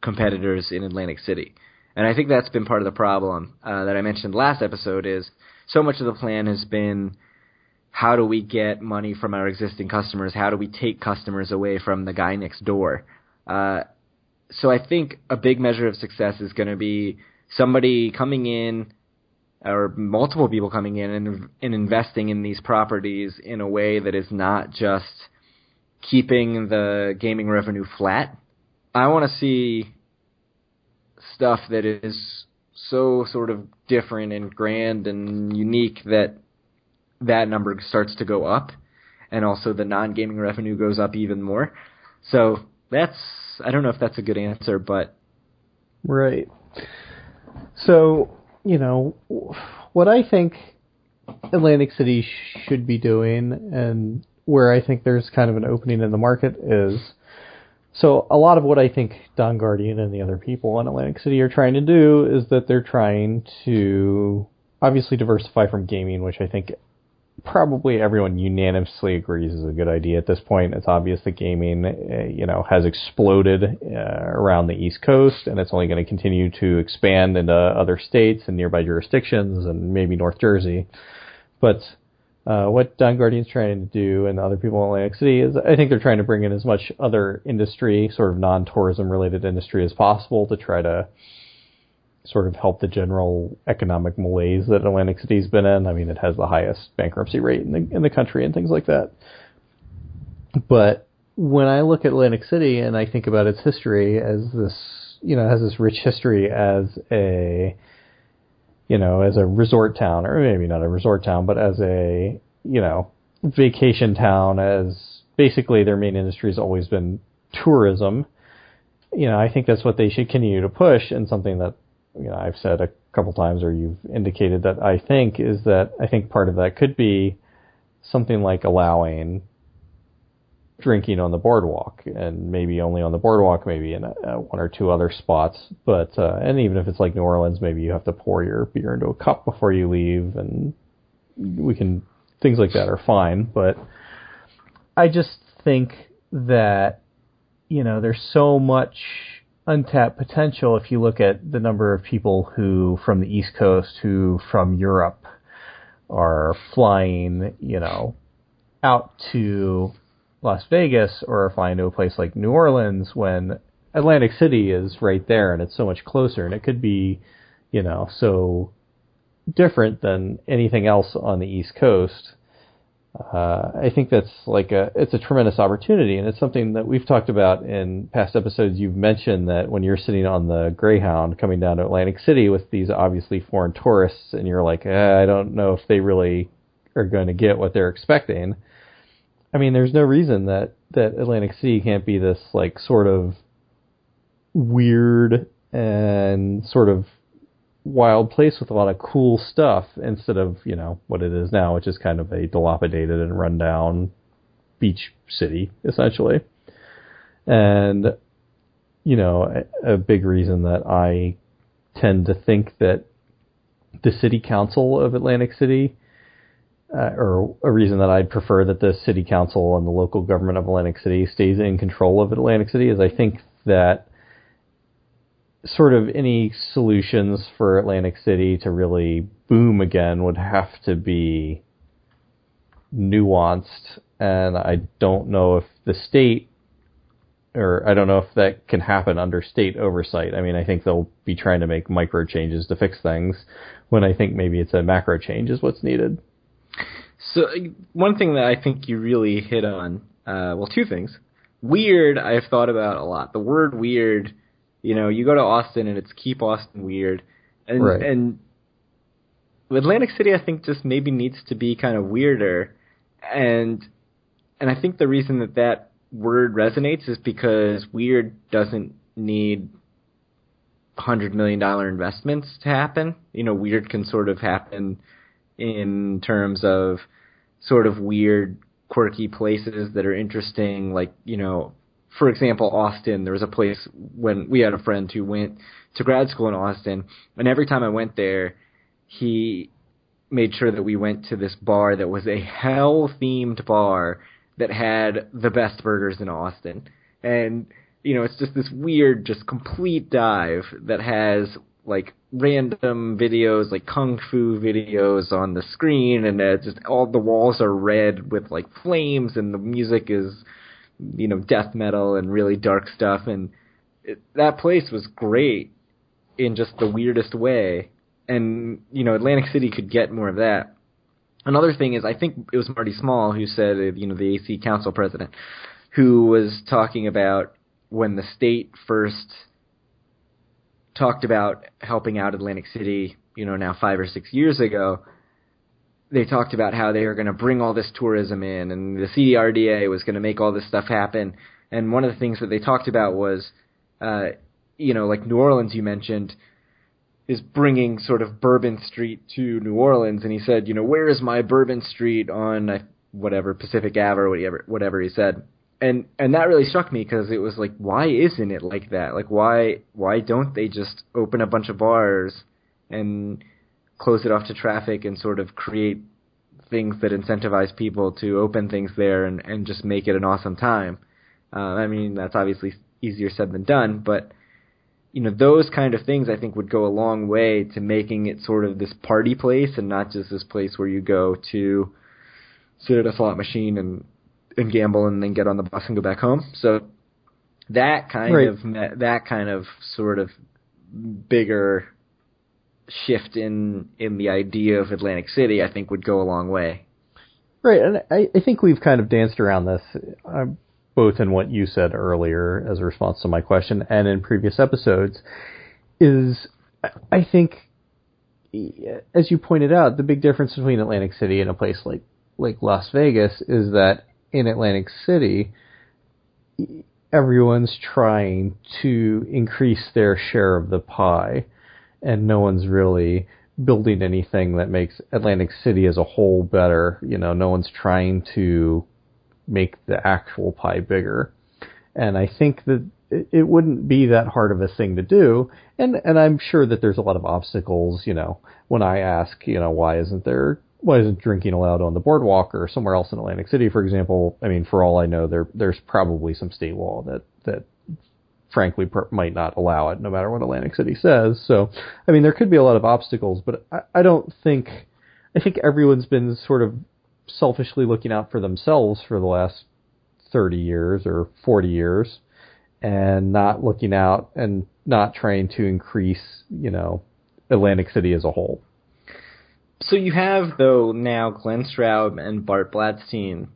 Speaker 2: competitors in Atlantic City. And I think that's been part of the problem uh, that I mentioned last episode is so much of the plan has been how do we get money from our existing customers? How do we take customers away from the guy next door? Uh, so I think a big measure of success is going to be somebody coming in or multiple people coming in and, and investing in these properties in a way that is not just keeping the gaming revenue flat. I want to see stuff that is so sort of different and grand and unique that that number starts to go up and also the non-gaming revenue goes up even more. So that's I don't know if that's a good answer, but
Speaker 1: Right. So, you know, what I think Atlantic City should be doing and where I think there's kind of an opening in the market is so a lot of what I think Don Guardian and the other people in Atlantic City are trying to do is that they're trying to obviously diversify from gaming, which I think probably everyone unanimously agrees is a good idea at this point. It's obvious that gaming, uh, you know, has exploded uh, around the East Coast, and it's only going to continue to expand into other states and nearby jurisdictions, and maybe North Jersey. But uh, what Don Guardian's trying to do, and other people in Atlantic City, is I think they're trying to bring in as much other industry, sort of non-tourism related industry, as possible to try to sort of help the general economic malaise that Atlantic City's been in. I mean, it has the highest bankruptcy rate in the in the country and things like that. But when I look at Atlantic City and I think about its history as this, you know, has this rich history as a, you know, as a resort town, or maybe not a resort town, but as a, you know, vacation town, as basically their main industry has always been tourism. You know, I think that's what they should continue to push, and something that you know I've said a couple times, or you've indicated that I think is that I think part of that could be something like allowing drinking on the boardwalk, and maybe only on the boardwalk, maybe in a, a one or two other spots. But uh, and even if it's like New Orleans, maybe you have to pour your beer into a cup before you leave, and we can things like that are fine. But I just think that you know there's so much untapped potential if you look at the number of people who from the East Coast who from Europe are flying, you know, out to Las Vegas or flying to a place like New Orleans when Atlantic City is right there and it's so much closer and it could be, you know, so different than anything else on the East Coast. Uh, I think that's like a it's a tremendous opportunity, and it's something that we've talked about in past episodes. You've mentioned that when you're sitting on the Greyhound coming down to Atlantic City with these obviously foreign tourists, and you're like, eh, I don't know if they really are going to get what they're expecting. I mean, there's no reason that that Atlantic City can't be this like sort of weird and sort of wild place with a lot of cool stuff instead of you know what it is now, which is kind of a dilapidated and rundown beach city essentially. And you know, a, a big reason that I tend to think that the city council of Atlantic City uh, or a reason that I'd prefer that the city council and the local government of Atlantic City stays in control of Atlantic City is I think that sort of any solutions for Atlantic City to really boom again would have to be nuanced and I don't know if the state or I don't know if that can happen under state oversight. I mean, I think they'll be trying to make micro changes to fix things when I think maybe it's a macro change is what's needed.
Speaker 2: So one thing that I think you really hit on, uh, well, two things. Weird, I've thought about a lot. The word weird, you know, you go to Austin and it's keep Austin weird, and
Speaker 1: Right.
Speaker 2: and Atlantic City, I think, just maybe needs to be kind of weirder, and and I think the reason that that word resonates is because weird doesn't need hundred million dollar investments to happen. You know, weird can sort of happen in terms of sort of weird, quirky places that are interesting. Like, you know, for example, Austin, there was a place when we had a friend who went to grad school in Austin, and every time I went there, he made sure that we went to this bar that was a hell themed bar that had the best burgers in Austin. And, you know, it's just this weird, just complete dive that has like random videos, like kung fu videos on the screen, and uh, just all the walls are red with like flames, and the music is, you know, death metal and really dark stuff. And it, that place was great in just the weirdest way. And you know, Atlantic City could get more of that. Another thing is, I think it was Marty Small who said, you know, the AC Council president, who was talking about when the state first talked about helping out Atlantic City, you know, now five or six years ago, they talked about how they were going to bring all this tourism in and the CDRDA was going to make all this stuff happen. And one of the things that they talked about was, uh, you know, like New Orleans, you mentioned, is bringing sort of Bourbon Street to New Orleans. And he said, you know, where is my Bourbon Street on whatever Pacific Ave or whatever, whatever he said and and that really struck me because it was like why isn't it like that like why why don't they just open a bunch of bars and close it off to traffic and sort of create things that incentivize people to open things there and and just make it an awesome time uh, i mean that's obviously easier said than done but you know those kind of things i think would go a long way to making it sort of this party place and not just this place where you go to sit at a slot machine and and gamble and then get on the bus and go back home. So that kind
Speaker 1: Right.
Speaker 2: of that kind of sort of bigger shift in in the idea of Atlantic City, I think, would go a long way.
Speaker 1: Right, and I, I think we've kind of danced around this, uh, both in what you said earlier as a response to my question and in previous episodes. Is I- think, as you pointed out, the big difference between Atlantic City and a place like like Las Vegas is that in Atlantic City, everyone's trying to increase their share of the pie, and no one's really building anything that makes Atlantic City as a whole better. You know, no one's trying to make the actual pie bigger. And I think that it wouldn't be that hard of a thing to do. And and I'm sure that there's a lot of obstacles, you know, when I ask, you know, why isn't there why isn't drinking allowed on the boardwalk or somewhere else in Atlantic City, for example? I mean, for all I know, there there's probably some state law that that frankly might not allow it, no matter what Atlantic City says. So, I mean, there could be a lot of obstacles, but I, I don't think I think everyone's been sort of selfishly looking out for themselves for the last 30 years or 40 years and not looking out and not trying to increase, you know, Atlantic City as a whole.
Speaker 2: So you have though now Glenn Straub and Bart Blatstein.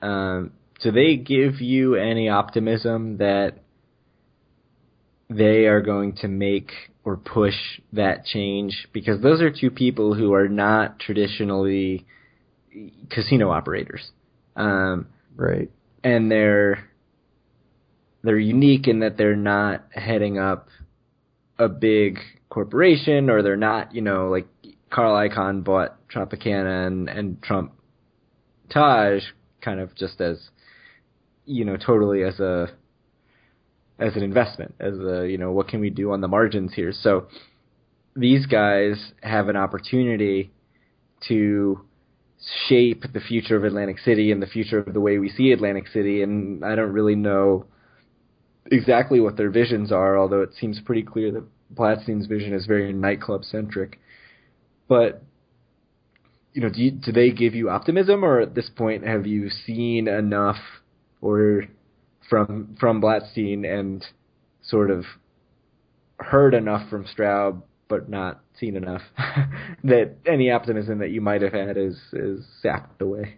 Speaker 2: Um, do they give you any optimism that they are going to make or push that change? Because those are two people who are not traditionally casino operators, um,
Speaker 1: Right.
Speaker 2: and they're they're unique in that they're not heading up a big corporation or they're not, you know, like Carl Icahn bought Tropicana and, and Trump Taj kind of just as, you know, totally as a, as an investment, as a, you know, what can we do on the margins here? So these guys have an opportunity to shape the future of Atlantic City and the future of the way we see Atlantic City. And I don't really know exactly what their visions are, although it seems pretty clear that Blatstein's vision is very nightclub centric. But you know, do you, do they give you optimism, or at this point have you seen enough, or from from Blatstein and sort of heard enough from Straub, but not seen enough that any optimism that you might have had is is sapped away.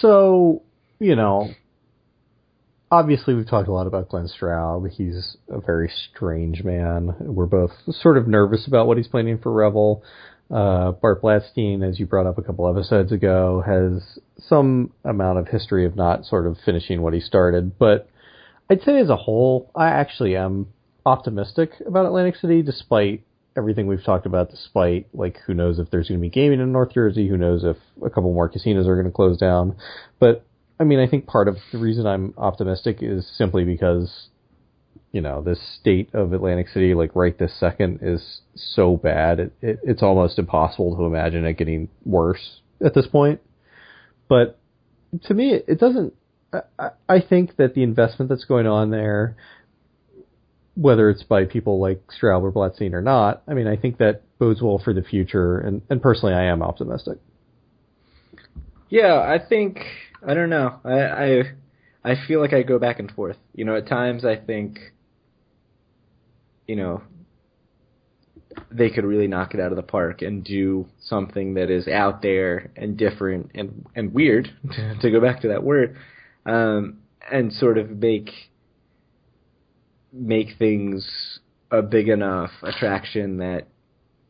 Speaker 1: So, you know, obviously we've talked a lot about Glenn Straub. He's a very strange man. We're both sort of nervous about what he's planning for Revel. Uh, Bart Blatstein, as you brought up a couple episodes ago, has some amount of history of not sort of finishing what he started. But I'd say as a whole, I actually am optimistic about Atlantic City, despite everything we've talked about. Despite like, who knows if there's going to be gaming in North Jersey? Who knows if a couple more casinos are going to close down? But I mean, I think part of the reason I'm optimistic is simply because, you know, the state of Atlantic City, like right this second, is so bad. It, it, it's almost impossible to imagine it getting worse at this point. But to me, it doesn't. I, I think that the investment that's going on there, whether it's by people like Straub or Blatstein or not, I mean, I think that bodes well for the future. And, and personally, I am optimistic.
Speaker 2: Yeah, I think I don't know. I I I feel like I go back and forth. You know, at times I think you know they could really knock it out of the park and do something that is out there and different and and weird to go back to that word um and sort of make make things a big enough attraction that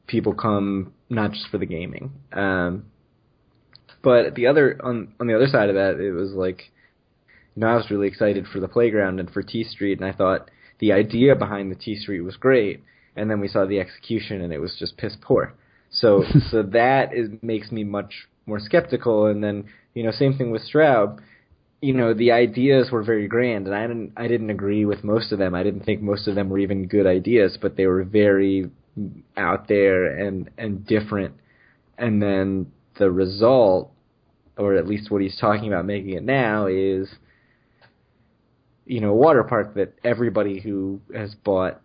Speaker 2: people come not just for the gaming. Um but the other on on the other side of that, it was like, you know, I was really excited for the playground and for T Street, and I thought the idea behind the T Street was great, and then we saw the execution, and it was just piss poor. So so that is makes me much more skeptical. And then you know, same thing with Straub. You know, the ideas were very grand, and I didn't I didn't agree with most of them. I didn't think most of them were even good ideas, but they were very out there and and different. And then the result or at least what he's talking about making it now is you know a water park that everybody who has bought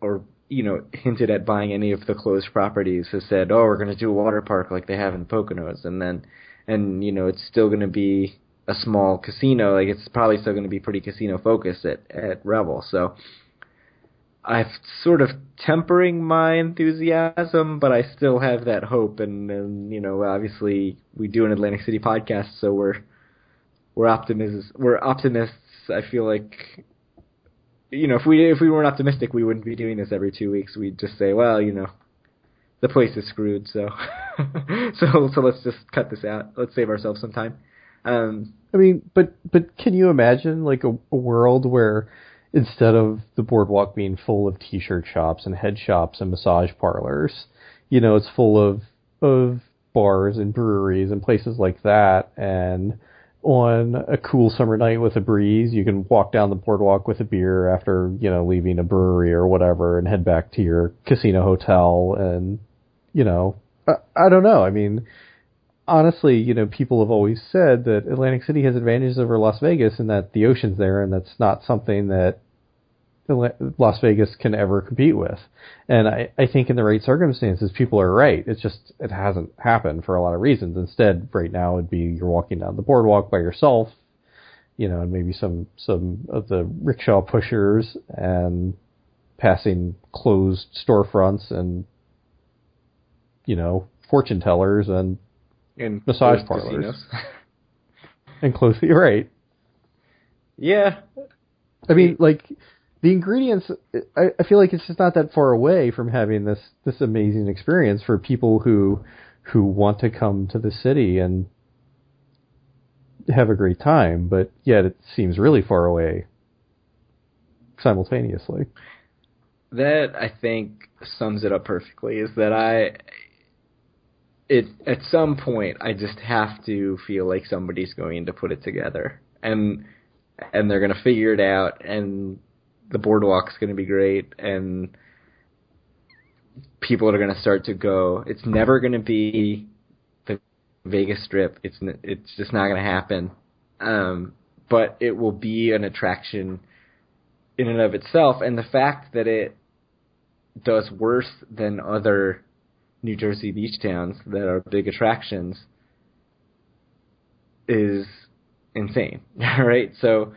Speaker 2: or you know hinted at buying any of the closed properties has said oh we're going to do a water park like they have in Poconos and then and you know it's still going to be a small casino like it's probably still going to be pretty casino focused at at Revel so I'm sort of tempering my enthusiasm, but I still have that hope. And, and you know, obviously, we do an Atlantic City podcast, so we're we're optimists. We're optimists. I feel like, you know, if we if we weren't optimistic, we wouldn't be doing this every two weeks. We'd just say, well, you know, the place is screwed. So, so so let's just cut this out. Let's save ourselves some time. Um,
Speaker 1: I mean, but but can you imagine like a, a world where instead of the boardwalk being full of t-shirt shops and head shops and massage parlors, you know, it's full of of bars and breweries and places like that and on a cool summer night with a breeze, you can walk down the boardwalk with a beer after, you know, leaving a brewery or whatever and head back to your casino hotel and, you know, I, I don't know. I mean, honestly, you know, people have always said that Atlantic City has advantages over Las Vegas and that the ocean's there and that's not something that Las Vegas can ever compete with. And I, I think in the right circumstances, people are right. It's just, it hasn't happened for a lot of reasons. Instead, right now it'd be you're walking down the boardwalk by yourself, you know, and maybe some, some of the rickshaw pushers and passing closed storefronts and, you know, fortune tellers and,
Speaker 2: and
Speaker 1: massage parlors. and close, right.
Speaker 2: Yeah.
Speaker 1: I mean, like, the ingredients I, I feel like it's just not that far away from having this this amazing experience for people who who want to come to the city and have a great time, but yet it seems really far away simultaneously.
Speaker 2: That I think sums it up perfectly is that I it at some point I just have to feel like somebody's going to put it together and and they're going to figure it out and the boardwalk's going to be great and people are going to start to go. It's never going to be the Vegas Strip. It's it's just not going to happen. Um, but it will be an attraction in and of itself, and the fact that it does worse than other New Jersey beach towns that are big attractions is insane, right? So,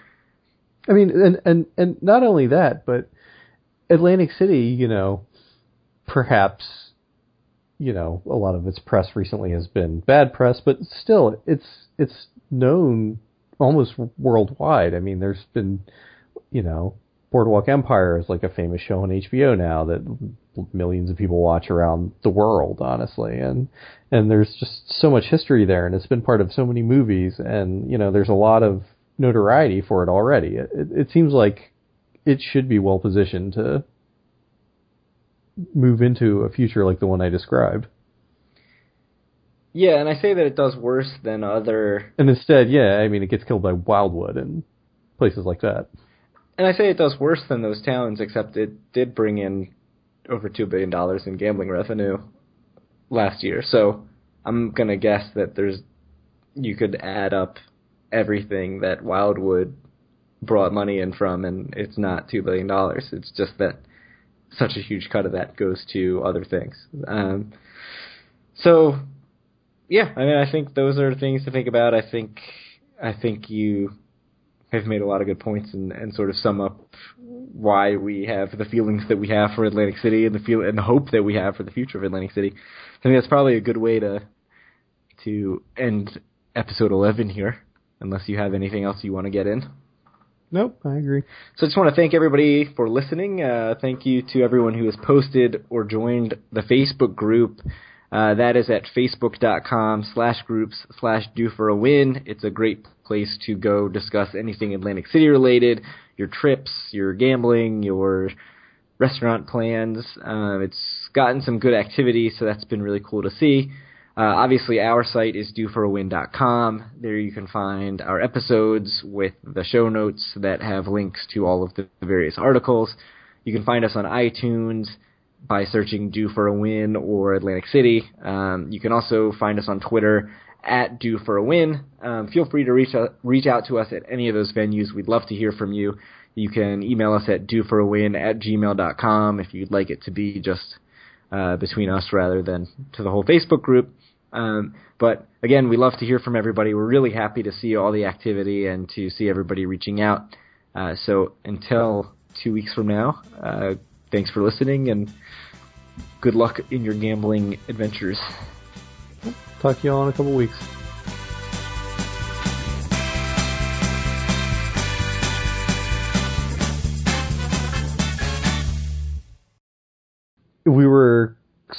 Speaker 1: I mean, and and and not only that, but Atlantic City, you know, perhaps, you know, a lot of its press recently has been bad press, but still, it's it's known almost worldwide. I mean, there's been, you know, Boardwalk Empire is like a famous show on HBO now that millions of people watch around the world, honestly, and and there's just so much history there, and it's been part of so many movies, and you know, there's a lot of notoriety for it already. It, it, it seems like it should be well positioned to move into a future like the one I described.
Speaker 2: Yeah, and I say that it does worse than other.
Speaker 1: And instead, yeah, I mean, it gets killed by Wildwood and places like that.
Speaker 2: And I say it does worse than those towns, except it did bring in over two billion dollars in gambling revenue last year. So I'm gonna guess that there's you could add up everything that Wildwood brought money in from, and it's not two billion dollars. It's just that such a huge cut of that goes to other things. Um, so yeah, I mean, I think those are things to think about. I think I think you have made a lot of good points and, and sort of sum up why we have the feelings that we have for Atlantic City and the feel and the hope that we have for the future of Atlantic City. I think that's probably a good way to to end episode 11 here, unless you have anything else you want to get in.
Speaker 1: Nope, I agree.
Speaker 2: So I just want to thank everybody for listening. Uh, thank you to everyone who has posted or joined the Facebook group. Uh, that is at facebook.com slash groups slash due for a win. It's a great place to go discuss anything Atlantic City related, your trips, your gambling, your restaurant plans. Uh, it's gotten some good activity, so that's been really cool to see. Uh, obviously, our site is dueforawin.com. There you can find our episodes with the show notes that have links to all of the various articles. You can find us on iTunes by searching Due for a Win or Atlantic City. Um, you can also find us on Twitter at Due for a Win. Um, feel free to reach out, reach out to us at any of those venues. We'd love to hear from you. You can email us at dueforawin at gmail.com if you'd like it to be just uh, between us rather than to the whole Facebook group. Um, but again, we love to hear from everybody. We're really happy to see all the activity and to see everybody reaching out. Uh, so until two weeks from now, uh, thanks for listening and good luck in your gambling adventures.
Speaker 1: Talk to you all in a couple weeks.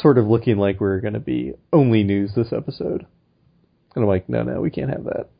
Speaker 1: Sort of looking like we are going to be only news this episode. And I'm like, no, no, we can't have that.